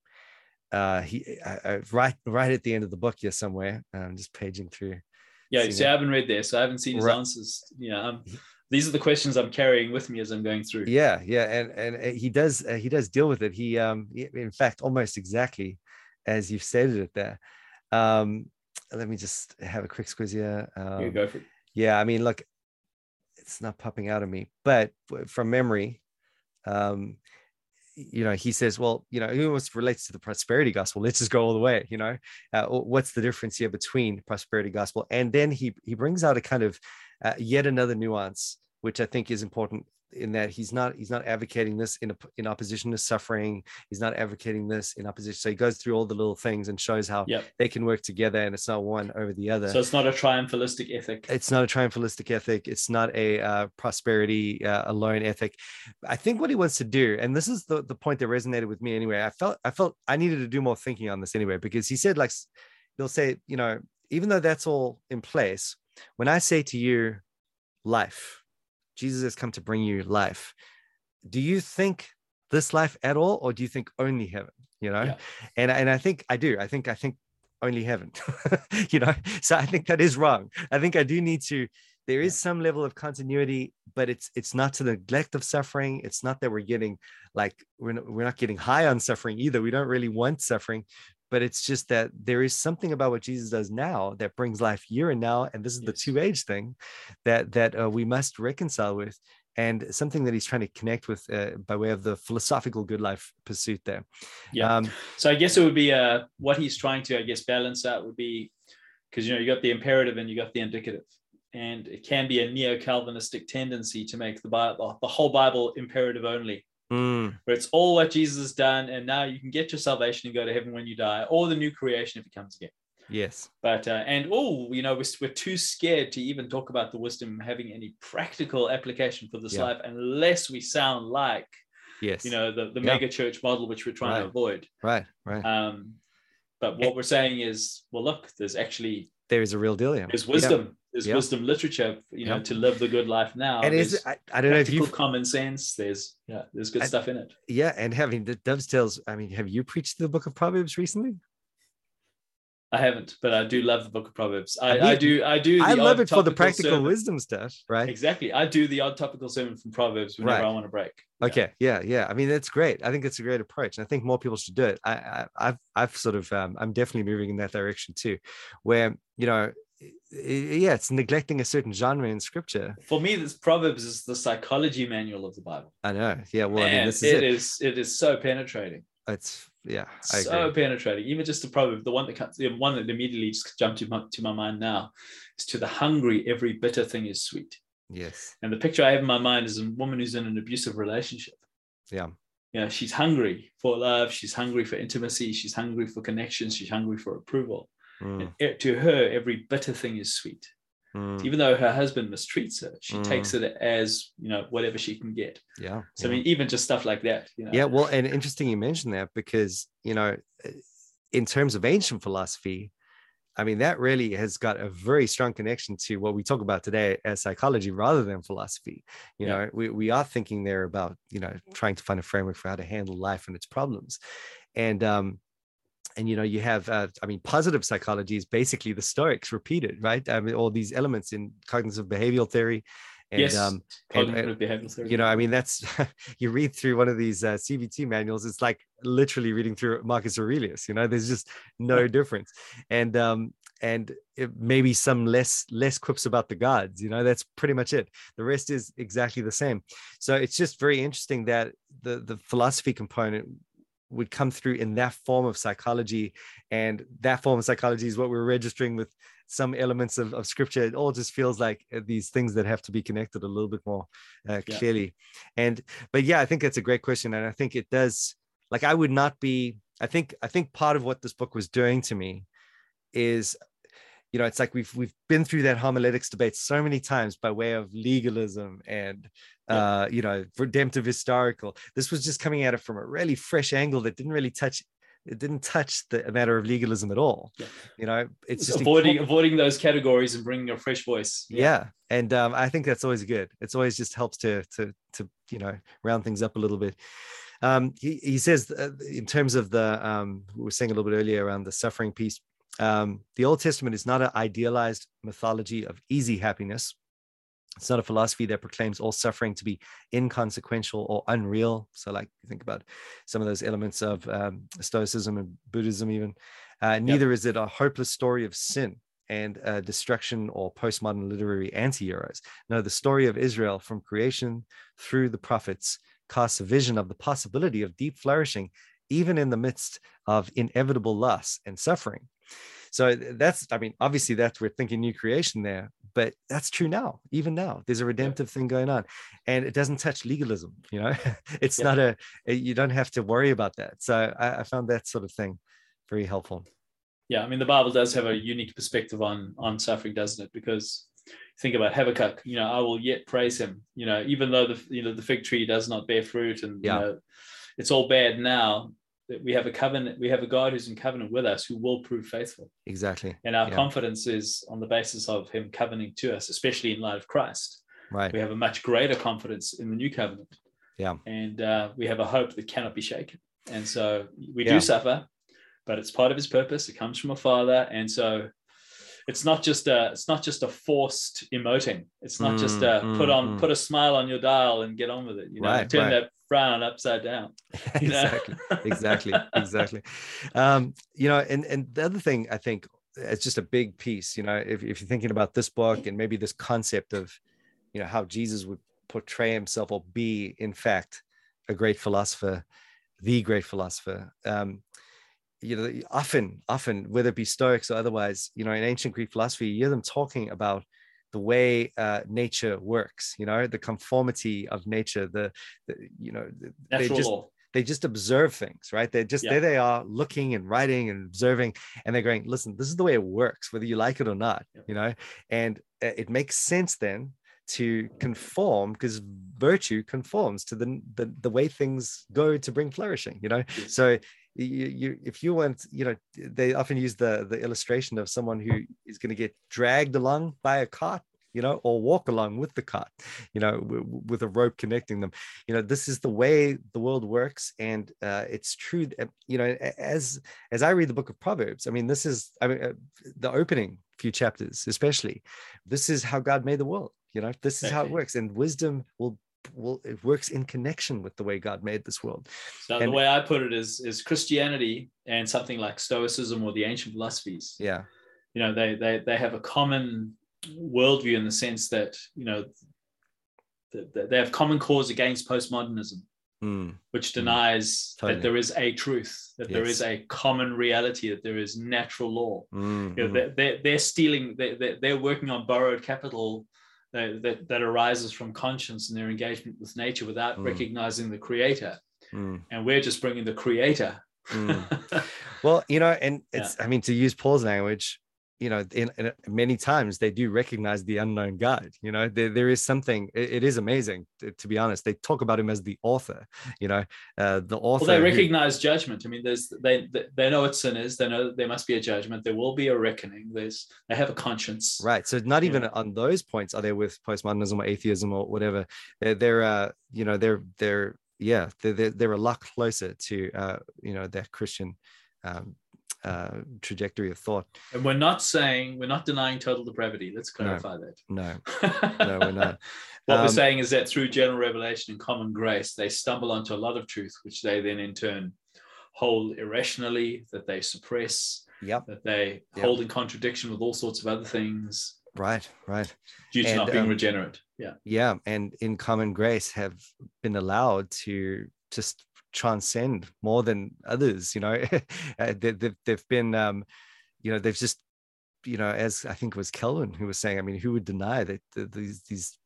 uh he I, I, right right at the end of the book here somewhere i'm just paging through
yeah so i haven't read this so i haven't seen his right. answers. Yeah um, these are the questions i'm carrying with me as i'm going through.
Yeah yeah and and he does uh, he does deal with it. He um in fact almost exactly as you've stated it there. Um let me just have a quick squeeze here. Um,
you go for it
yeah i mean look it's not popping out of me but from memory um you know he says well you know it almost relates to the prosperity gospel? Let's just go all the way you know? Uh, what's the difference here between prosperity gospel? And then he he brings out a kind of uh, yet another nuance which i think is important in that he's not he's not advocating this in a, in opposition to suffering. He's not advocating this in opposition. So he goes through all the little things and shows how
yep.
they can work together and it's not one over the other.
So it's not a triumphalistic ethic.
It's not a triumphalistic ethic. It's not a uh, prosperity uh, alone ethic. I think what he wants to do and this is the, the point that resonated with me anyway. I felt i felt i needed to do more thinking on this anyway because he said like he'll say you know even though that's all in place when i say to you life Jesus has come to bring you life. Do you think this life at all, or do you think only heaven? You know,
yeah.
and and I think I do. I think I think only heaven. (laughs) you know, so I think that is wrong. I think I do need to. There is some level of continuity, but it's it's not to the neglect of suffering. It's not that we're getting like we're not, we're not getting high on suffering either. We don't really want suffering, but it's just that there is something about what Jesus does now that brings life here and now, and this is yes. the two age thing that that uh, we must reconcile with, and something that he's trying to connect with uh, by way of the philosophical good life pursuit there.
Yeah. Um, so I guess it would be uh, what he's trying to, I guess, balance out would be because you know you got the imperative and you got the indicative. And it can be a neo-Calvinistic tendency to make the Bible, the whole Bible imperative only
mm.
where it's all what Jesus has done, and now you can get your salvation and go to heaven when you die, or the new creation if it comes again.
Yes.
But uh, and oh, you know, we're, we're too scared to even talk about the wisdom having any practical application for this yeah. life unless we sound like
yes,
you know, the, the yeah. mega church model which we're trying
right.
to avoid.
Right, right.
Um, but what we're saying is, well, look, there's actually
there is a real deal. Yeah.
There's wisdom there's yep. wisdom literature, you know, yep. to live the good life now.
And is I, I, don't know if you
common sense. There's yeah, there's good stuff in it.
Yeah, and having the dovetails. I mean, have you preached the Book of Proverbs recently?
I haven't, but I do love the Book of Proverbs. I, I, mean, I do. I do.
I love it for the practical sermon. wisdom stuff, right?
Exactly. I do the odd topical sermon from Proverbs whenever right. I want to break.
Okay. Yeah. Yeah. I mean, that's great. I think it's a great approach, and I think more people should do it. I, I have I've sort of um, I'm definitely moving in that direction too, where you know yeah, it's neglecting a certain genre in scripture.
For me, this Proverbs is the psychology manual of the Bible.
I know. Yeah. Well, Man, I mean, this is
it, it is it is so penetrating.
It's yeah,
I so agree. penetrating. Even just the proverb, the one that comes, the one that immediately just jumped to my, to my mind now is to the hungry, every bitter thing is sweet.
Yes.
And the picture I have in my mind is a woman who's in an abusive relationship.
Yeah.
Yeah, she's hungry for love. She's hungry for intimacy. She's hungry for connection. She's hungry for approval.
Mm.
And to her, every bitter thing is sweet.
Mm.
Even though her husband mistreats her, she
mm.
takes it as you know whatever she can get.
Yeah.
So
yeah.
I mean, even just stuff like that. You know?
Yeah. Well, and interesting you mentioned that because you know, in terms of ancient philosophy, I mean, that really has got a very strong connection to what we talk about today as psychology rather than philosophy. You yeah. know, we, we are thinking there about, you know, trying to find a framework for how to handle life and its problems. And um, and you know you have uh, i mean positive psychology is basically the stoics repeated right? I mean all these elements in cognitive behavioral theory
and yes, um cognitive and, behavioral
you know i mean that's (laughs) you read through one of these uh, cbt manuals it's like literally reading through marcus aurelius you know? There's just no difference. And um and maybe some less less quips about the gods you know? That's pretty much it. The rest is exactly the same. So it's just very interesting that the the philosophy component would come through in that form of psychology. And that form of psychology is what we're registering with some elements of, of scripture. It all just feels like uh, these things that have to be connected a little bit more uh, clearly. Yeah. and but yeah i think that's a great question. And i think it does like i would not be i think i think part of what this book was doing to me is you know it's like we've we've been through that homiletics debate so many times by way of legalism and yeah. uh you know redemptive historical this was just coming at it from a really fresh angle that didn't really touch it didn't touch the matter of legalism at all yeah. you know it's just
avoiding avoiding those categories and bringing a fresh voice
yeah, yeah. and um, i think that's always good it's always just helps to to to you know round things up a little bit um, he, he says uh, in terms of the um, we were saying a little bit earlier around the suffering piece um, the Old Testament is not an idealized mythology of easy happiness. It's not a philosophy that proclaims all suffering to be inconsequential or unreal. So, like, think about some of those elements of um, Stoicism and Buddhism, even. Uh, neither yep. is it a hopeless story of sin and uh, destruction or postmodern literary anti heroes. No, the story of Israel from creation through the prophets casts a vision of the possibility of deep flourishing, even in the midst of inevitable loss and suffering. So that's, I mean, obviously that's we're thinking new creation there, but that's true now. Even now, there's a redemptive thing going on, and it doesn't touch legalism. You know, (laughs) it's yeah. not a, you don't have to worry about that. So I, I found that sort of thing very helpful.
Yeah, I mean, the Bible does have a unique perspective on on suffering, doesn't it? Because think about Habakkuk, you know, I will yet praise him. You know, even though the you know the fig tree does not bear fruit, and yeah. you know, it's all bad now that we have a covenant, we have a God who's in covenant with us who will prove faithful.
Exactly.
And our yeah. confidence is on the basis of him covenanting to us, especially in light of Christ.
Right.
We have a much greater confidence in the new covenant.
Yeah.
And uh, we have a hope that cannot be shaken. And so we yeah. do suffer, but it's part of his purpose. It comes from a father. And so it's not just a it's not just a forced emoting. It's not mm, just a mm, put on mm. put a smile on your dial and get on with it. You know, right, turn right. that frown upside down. (laughs)
exactly, exactly, exactly. Um, you know, and and the other thing I think it's just a big piece. You know, if if you're thinking about this book and maybe this concept of, you know, how Jesus would portray himself or be in fact a great philosopher, the great philosopher. Um, you know, often, often, whether it be Stoics or otherwise, you know, in ancient Greek philosophy, you hear them talking about the way uh, nature works you know the conformity of nature the, the you know
Natural
they just
law.
they just observe things right they're just yeah. there they are looking and writing and observing and they're going listen this is the way it works whether you like it or not yeah. you know and uh, it makes sense then to conform because virtue conforms to the, the the way things go to bring flourishing you know so you, you if you want you know they often use the the illustration of someone who is going to get dragged along by a cart you know or walk along with the cart you know w- with a rope connecting them. You know this is the way the world works and uh, it's true that, you know as as i read the book of proverbs i mean this is i mean uh, the opening few chapters especially this is how god made the world you know this is how it works and wisdom will well it works in connection with the way god made this world
so and, the way i put it is is christianity and something like stoicism or the ancient philosophies
yeah
you know they they, they have a common worldview in the sense that you know they have common cause against postmodernism
mm.
which hmm. denies totally. that there is a truth that yes. there is a common reality that there is natural law
mm.
you know, they're, they're, they're stealing they're, they're working on borrowed capital that, that, that arises from conscience and their engagement with nature without mm. recognizing the creator.
Mm.
And we're just bringing the creator.
mm. (laughs) Well, you know, and it's, yeah. I mean, to use Paul's language, you know in, in, many times they do recognize the unknown god you know there, there is something it, it is amazing to, to, be honest. They talk about him as the author you know uh, the author
well, they recognize who, judgment. I mean there's they they know what sin is they know there must be a judgment. There will be a reckoning. There's they have a conscience.
Right. So not even yeah. on those points are they with postmodernism or atheism or whatever. They're, they're uh you know they're they're yeah they're, they're, they're a lot closer to uh you know that christian um uh, trajectory of thought.
And we're not saying we're not denying total depravity. Let's clarify
no,
that.
No, (laughs) no, we're not.
what um, we're saying is that through general revelation and common grace, they stumble onto a lot of truth, which they then in turn hold irrationally, that they suppress,
yep.
that they yep. hold in contradiction with all sorts of other things.
Right, right.
Due to and, not being um, regenerate. Yeah.
Yeah. And in common grace have been allowed to just transcend more than others you know? (laughs) Uh, they've, they've been um you know they've just you know as i think it was calvin who was saying i mean who would deny that these these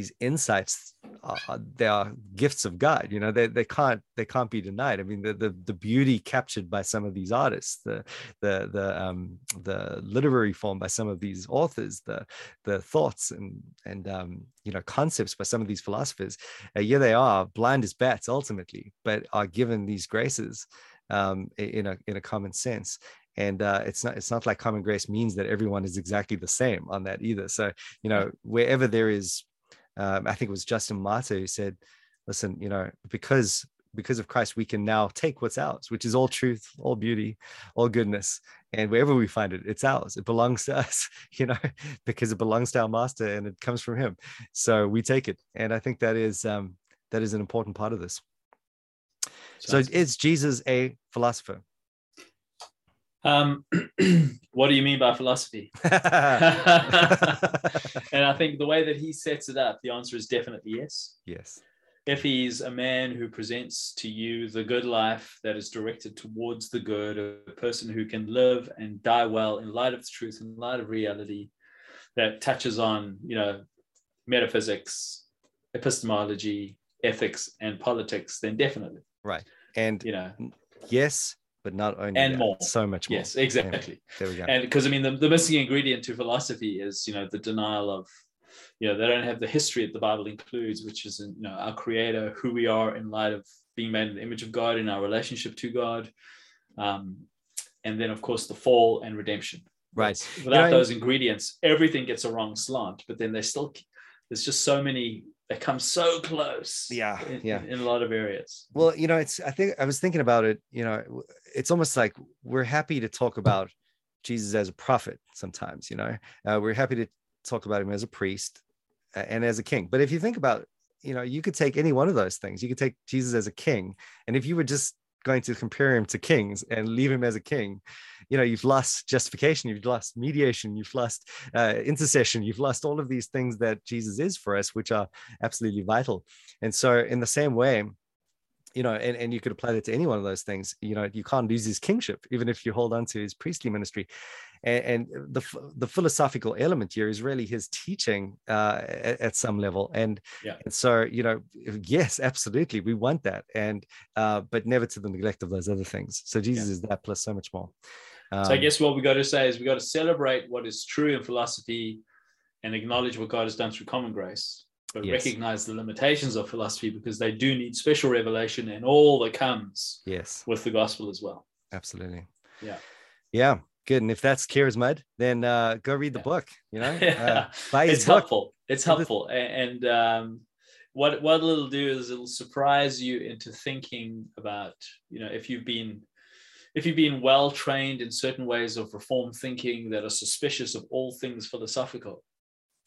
these insights are, they are gifts of god you know they, they can't they can't be denied. I mean the, the the beauty captured by some of these artists the the the um the literary form by some of these authors the the thoughts and and um you know concepts by some of these philosophers uh, yeah they are blind as bats ultimately but are given these graces um in a in a common sense. And uh, it's not it's not like common grace means that everyone is exactly the same on that either. So you know wherever there is um, I think it was Justin Martyr who said, listen, you know, because because of Christ, we can now take what's ours, which is all truth, all beauty, all goodness. And wherever we find it, it's ours. It belongs to (laughs) us, you know, because it belongs to our master and it comes from him. So we take it. And I think that is um, that is an important part of this. Sounds so is Jesus a philosopher?
Um, (clears throat) what do you mean by philosophy? (laughs) (laughs) and I think the way that he sets it up, the answer is definitely yes.
Yes.
If he's a man who presents to you the good life that is directed towards the good, a person who can live and die well in light of the truth, in light of reality, that touches on, you know, metaphysics, epistemology, ethics, and politics, then definitely.
Right. And
you know,
yes, but not only
and
that,
more.
so much more.
Yes exactly
yeah, there we go.
And because i mean the, the missing ingredient to philosophy is you know the denial of you know they don't have the history that the bible includes which is you know our creator who we are in light of being made in the image of god in our relationship to god. Um, and then of course the fall and redemption.
Right.
Without you know, those ingredients everything gets a wrong slant but then there's still there's just so many they come so close
yeah
in,
yeah.
in, a lot of areas.
Well you know it's i think i was thinking about it you know it's almost like we're happy to talk about jesus as a prophet sometimes you know? Uh, we're happy to talk about him as a priest and as a king. But if you think about you know you could take any one of those things. You could take jesus as a king and if you were just going to compare him to kings and leave him as a king. You know you've lost justification you've lost mediation you've lost uh, intercession you've lost all of these things that jesus is for us which are absolutely vital. And so in the same way you know and, and you could apply that to any one of those things you know you can't lose his kingship even if you hold on to his priestly ministry. And, and the the philosophical element here is really his teaching uh, at, at, some level. And,
yeah.
and so you know (laughs) yes absolutely we want that. And uh, but never to the neglect of those other things. So jesus yeah. is that plus so much more.
Um, so i guess what we got to say is we got to celebrate what is true in philosophy and acknowledge what god has done through common grace but yes. recognize the limitations of philosophy because they do need special revelation and all that comes
yes
with the gospel as well
absolutely
yeah
yeah good and if that's as mud then uh go read the yeah. book you know (laughs)
yeah. uh, it's book. helpful it's helpful and um what what it'll do is it'll surprise you into thinking about you know if you've been if you've been well trained in certain ways of reform thinking that are suspicious of all things philosophical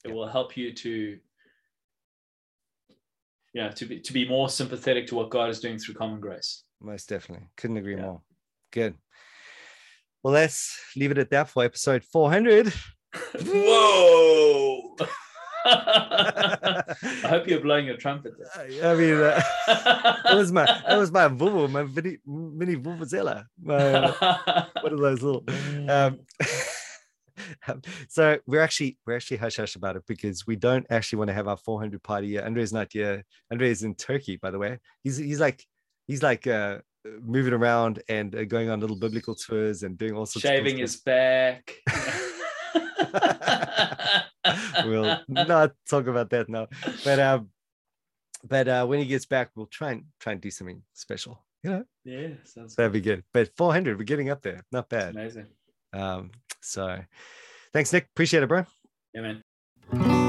it yeah. will help you to yeah, to be to be more sympathetic to what God is doing through common grace.
Most definitely. Couldn't agree yeah. more. Good. Well, let's leave it at that for episode 400.
Whoa. (laughs) I hope you're blowing your trumpet.
There. (laughs) I mean, uh, that was my that was my vuvu, my mini mini vuvuzela. My, (laughs) one of those little. Um, um, so we're actually we're actually hush hush about it because we don't actually want to have our 400 party yet. Andre's not here. Andre is in Turkey, by the way. He's he's like he's like uh, moving around and uh, going on little biblical tours and doing all sorts.
Shaving his back. (laughs) (laughs)
we'll not talk about that now, but um, but uh, when he gets back, we'll try and try and do something special. You know?
Yeah, sounds.
That'd good. be good. But 400, we're getting up there. Not bad.
Amazing.
Um, so thanks, Nick. Appreciate it, bro.
Yeah, man.